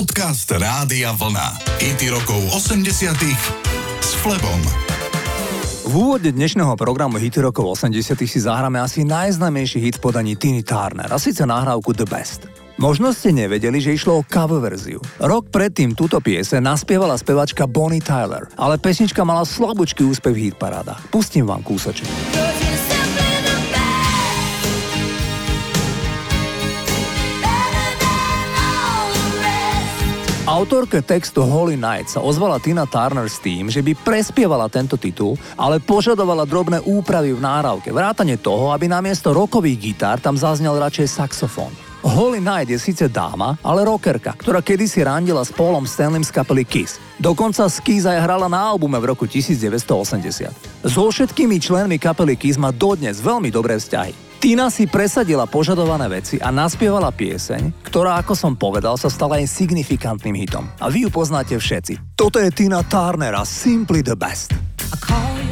Podcast Rádia Vlna. IT rokov 80 s Flebom. V úvode dnešného programu Hity rokov 80 si zahráme asi najznámejší hit v podaní Tiny Turner, a síce nahrávku The Best. Možno ste nevedeli, že išlo o cover verziu. Rok predtým túto piese naspievala spevačka Bonnie Tyler, ale pesnička mala slabúčky úspech v hitparádach. Pustím vám kúsoček. Autorke textu Holy Night sa ozvala Tina Turner s tým, že by prespievala tento titul, ale požadovala drobné úpravy v náravke, vrátane toho, aby namiesto rokových gitár tam zaznel radšej saxofón. Holy Night je síce dáma, ale rockerka, ktorá kedysi randila s Paulom Stanleym z kapely Kiss. Dokonca Kiss aj hrala na albume v roku 1980. So všetkými členmi kapely Kiss má dodnes veľmi dobré vzťahy. Tina si presadila požadované veci a naspievala pieseň, ktorá, ako som povedal, sa stala aj signifikantným hitom. A vy ju poznáte všetci. Toto je Tina Turner a Simply the Best. I call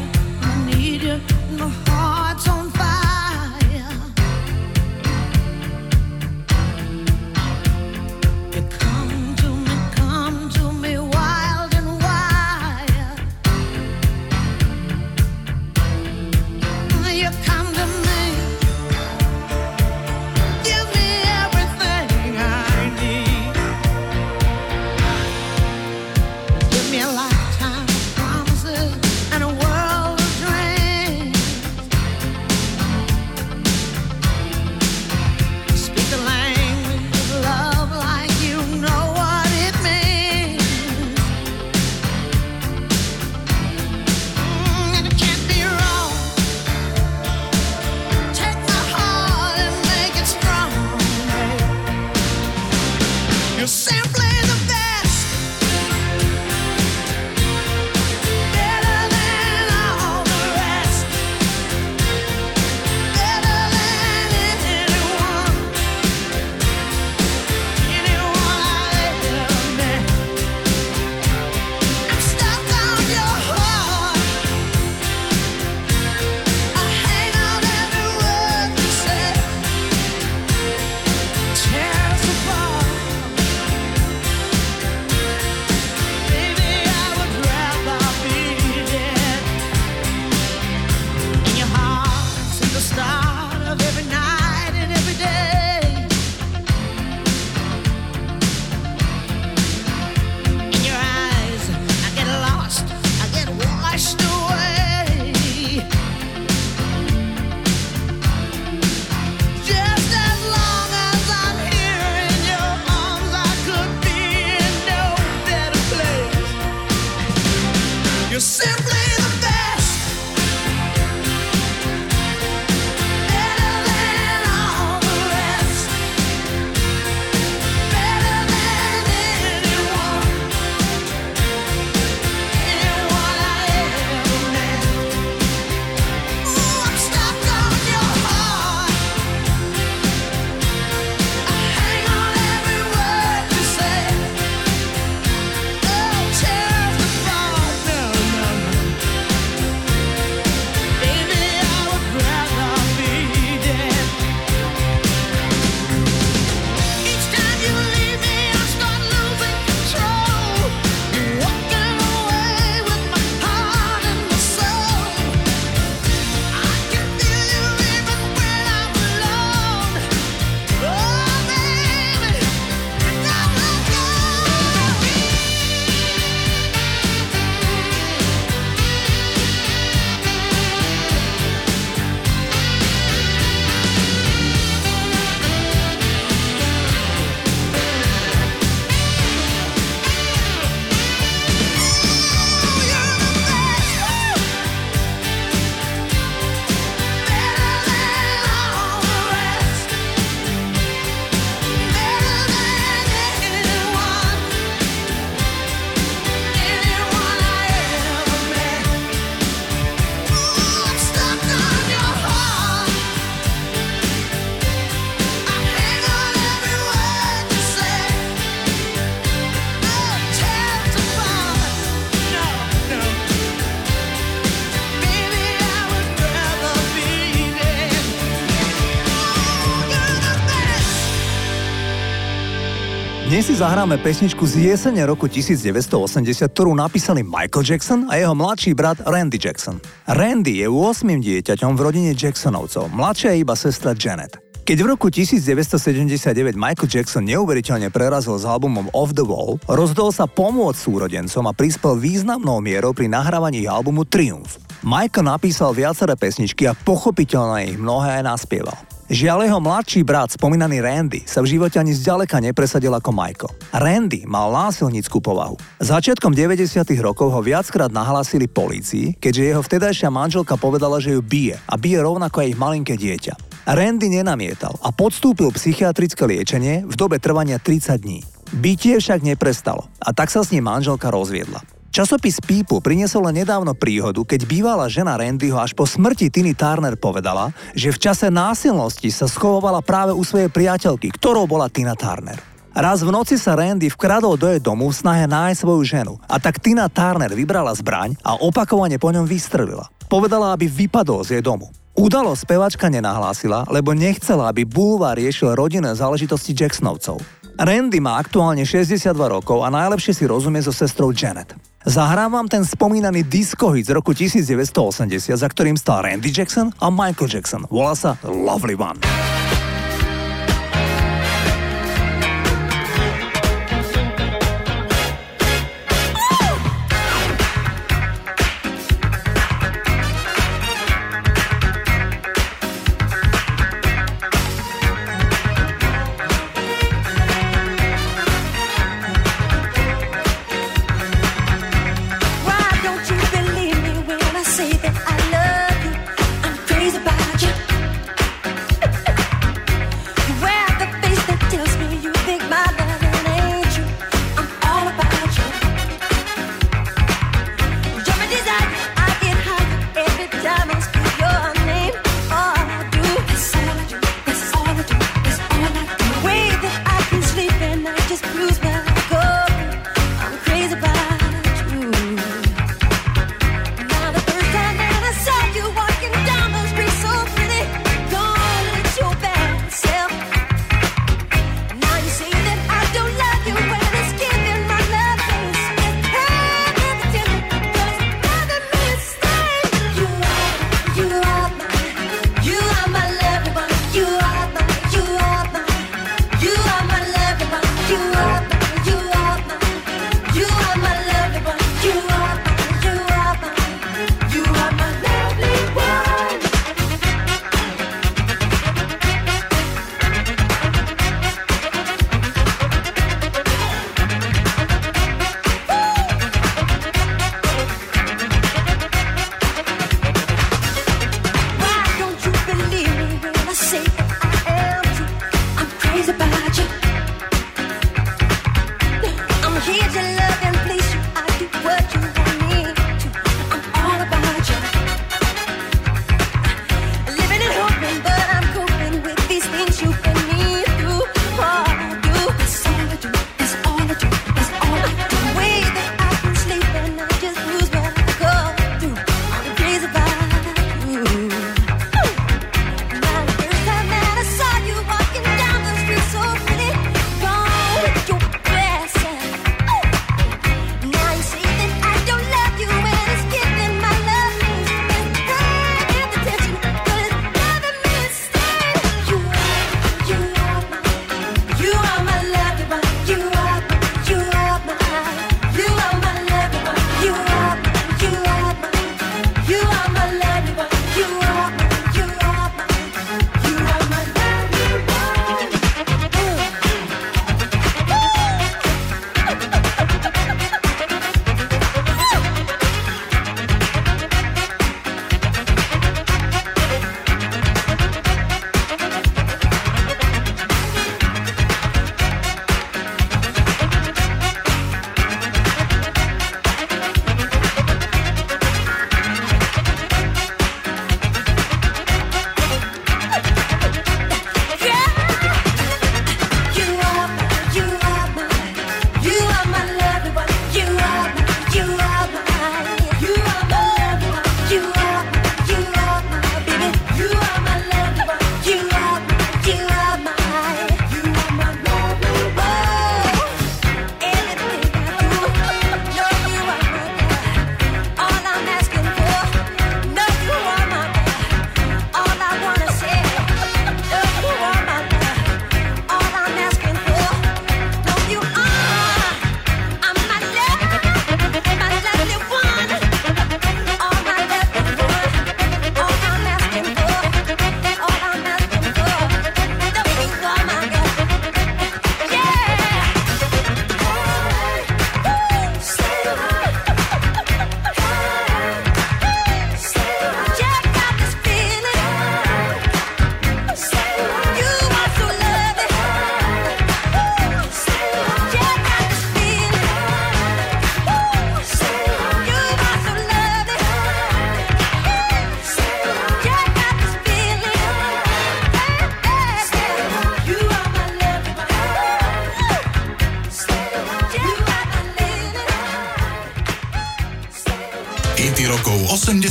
Dnes si zahráme pesničku z jesene roku 1980, ktorú napísali Michael Jackson a jeho mladší brat Randy Jackson. Randy je 8. dieťaťom v rodine Jacksonovcov, mladšia je iba sestra Janet. Keď v roku 1979 Michael Jackson neuveriteľne prerazil s albumom Off the Wall, rozdol sa pomôcť súrodencom a prispel významnou mierou pri nahrávaní albumu Triumph. Michael napísal viaceré pesničky a pochopiteľne ich mnohé aj naspieval. Žiaľ jeho mladší brat, spomínaný Randy, sa v živote ani zďaleka nepresadil ako Michael. Randy mal násilnickú povahu. Začiatkom 90. rokov ho viackrát nahlásili polícii, keďže jeho vtedajšia manželka povedala, že ju bije a bije rovnako aj ich malinké dieťa. Randy nenamietal a podstúpil psychiatrické liečenie v dobe trvania 30 dní. Bytie však neprestalo a tak sa s ním manželka rozviedla. Časopis People priniesol len nedávno príhodu, keď bývalá žena Randyho až po smrti Tiny Turner povedala, že v čase násilnosti sa schovovala práve u svojej priateľky, ktorou bola Tina Turner. Raz v noci sa Randy vkradol do jej domu v snahe nájsť svoju ženu a tak Tina Turner vybrala zbraň a opakovane po ňom vystrelila. Povedala, aby vypadol z jej domu. Udalo spevačka nenahlásila, lebo nechcela, aby Bulvar riešil rodinné záležitosti Jacksonovcov. Randy má aktuálne 62 rokov a najlepšie si rozumie so sestrou Janet. Zahrám ten spomínaný disco hit z roku 1980, za ktorým stal Randy Jackson a Michael Jackson. Volá sa Lovely One.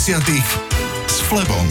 S Flebom.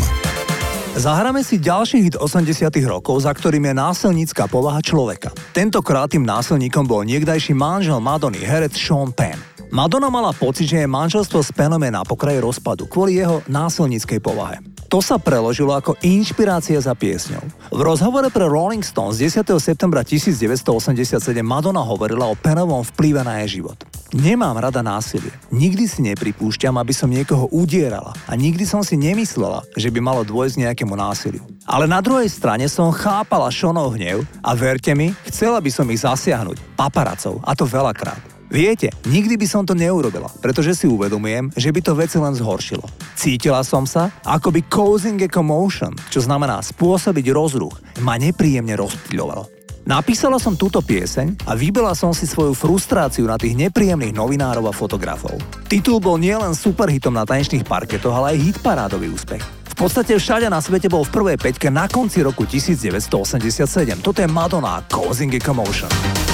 Zahráme si ďalší hit 80 rokov, za ktorým je násilnícka povaha človeka. Tentokrát tým násilníkom bol niekdajší manžel Madony, herec Sean Penn. Madonna mala pocit, že je manželstvo s Pennom je na pokraji rozpadu kvôli jeho násilníckej povahe. To sa preložilo ako inšpirácia za piesňou. V rozhovore pre Rolling Stones 10. septembra 1987 Madonna hovorila o Penovom vplyve na jej život. Nemám rada násilie. Nikdy si nepripúšťam, aby som niekoho udierala a nikdy som si nemyslela, že by malo dôjsť nejakému násiliu. Ale na druhej strane som chápala Šonov hnev a verte mi, chcela by som ich zasiahnuť, paparacov, a to veľakrát. Viete, nikdy by som to neurobila, pretože si uvedomujem, že by to veci len zhoršilo. Cítila som sa, ako by causing a commotion, čo znamená spôsobiť rozruch, ma nepríjemne rozptýľovalo. Napísala som túto pieseň a vybila som si svoju frustráciu na tých nepríjemných novinárov a fotografov. Titul bol nielen superhitom na tanečných parketoch, ale aj hitparádový úspech. V podstate všade na svete bol v prvej peťke na konci roku 1987. Toto je Madonna Causing a Commotion.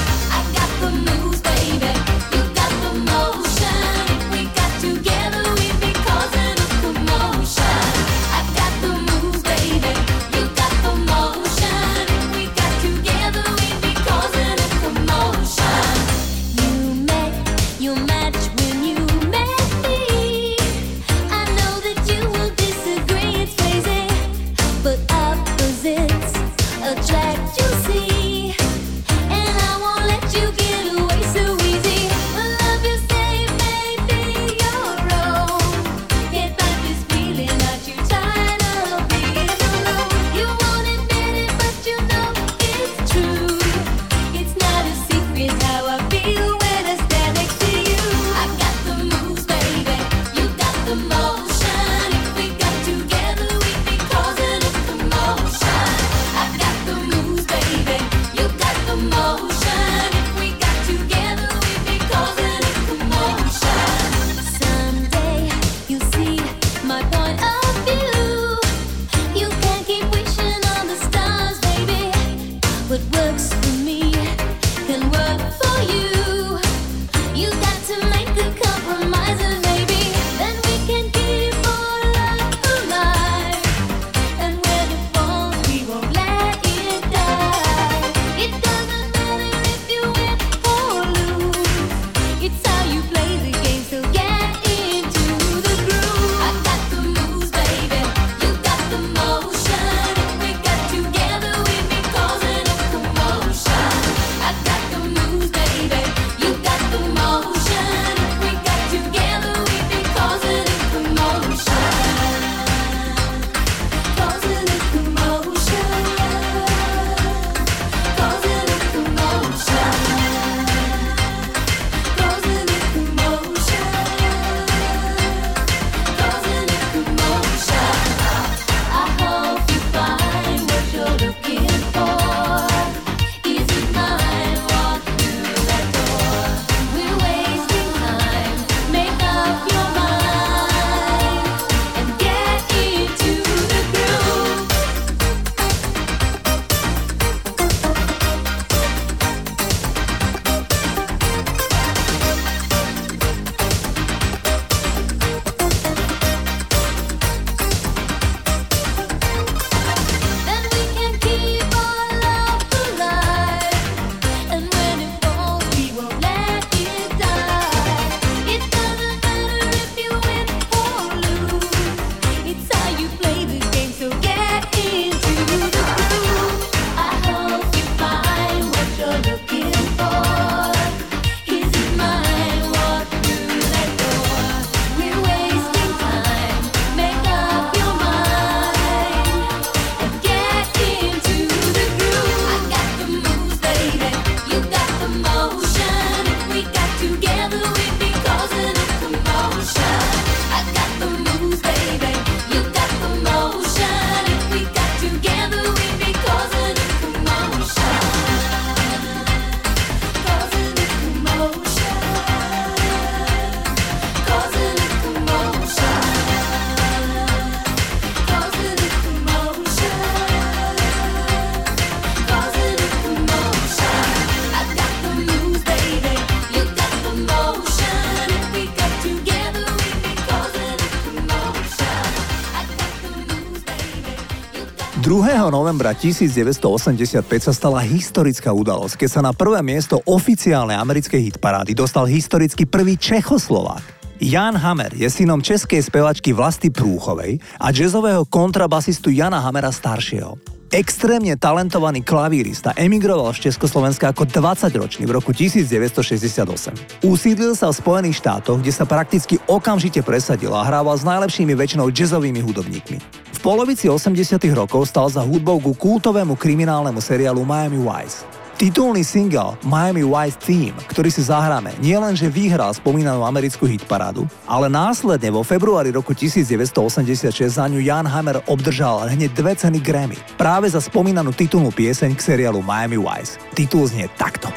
Novembra 1985 sa stala historická udalosť, keď sa na prvé miesto oficiálnej americkej hitparády dostal historicky prvý Čechoslovák. Jan Hammer je synom českej spevačky Vlasty Prúchovej a jazzového kontrabasistu Jana Hamera staršieho. Extrémne talentovaný klavírista emigroval z Československa ako 20-ročný v roku 1968. Usídlil sa v Spojených štátoch, kde sa prakticky okamžite presadil a hrával s najlepšími väčšinou jazzovými hudobníkmi. V polovici 80 rokov stal za hudbou ku kultovému kriminálnemu seriálu Miami Vice. Titulný single Miami Vice Theme, ktorý si zahráme, nielenže vyhral spomínanú americkú hitparádu, ale následne vo februári roku 1986 za ňu Jan Hammer obdržal hneď dve ceny Grammy, práve za spomínanú titulnú pieseň k seriálu Miami Vice. Titul znie takto.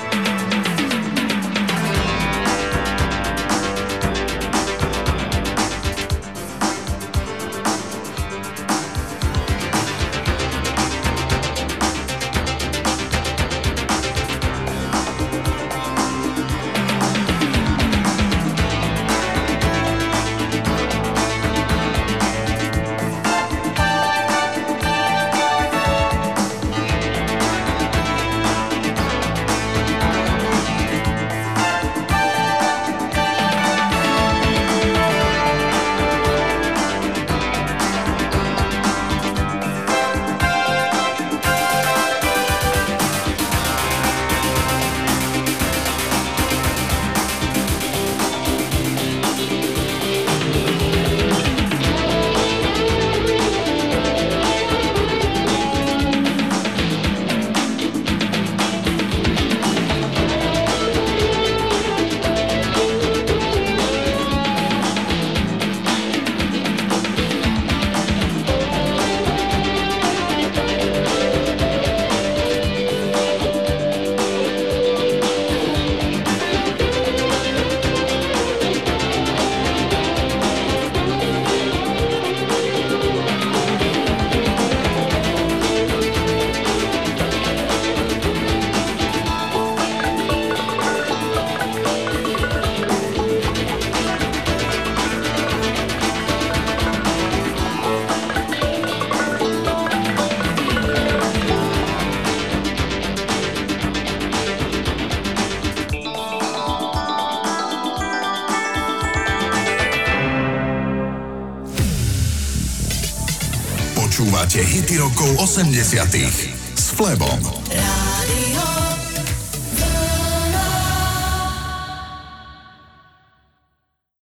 Rokov 80 s Flebom.